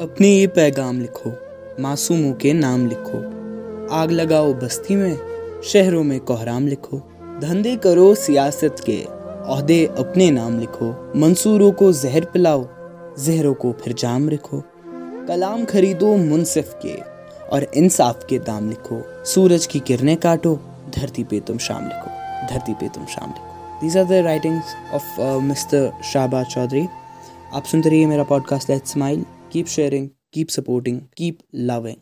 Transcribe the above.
अपने ये पैगाम लिखो, मासूमों के नाम लिखो। आग लगाओ बस्ती में, शहरों में कोहराम लिखो। धंधे करो सियासत के अहदे अपने नाम लिखो। मंसूरों को जहर पिलाओ, जहरों को फिर जाम लिखो कलाम खरीदो मुनसिफ के, और इंसाफ के दाम लिखो। सूरज की किरणें काटो, धरती पे तुम शाम लिखो, धरती पे तुम शाम लिखो। These are the writings of mister Shahbaz Chaudhary आप सुनते रहिए मेरा podcast let's smile Keep sharing, keep supporting, keep loving.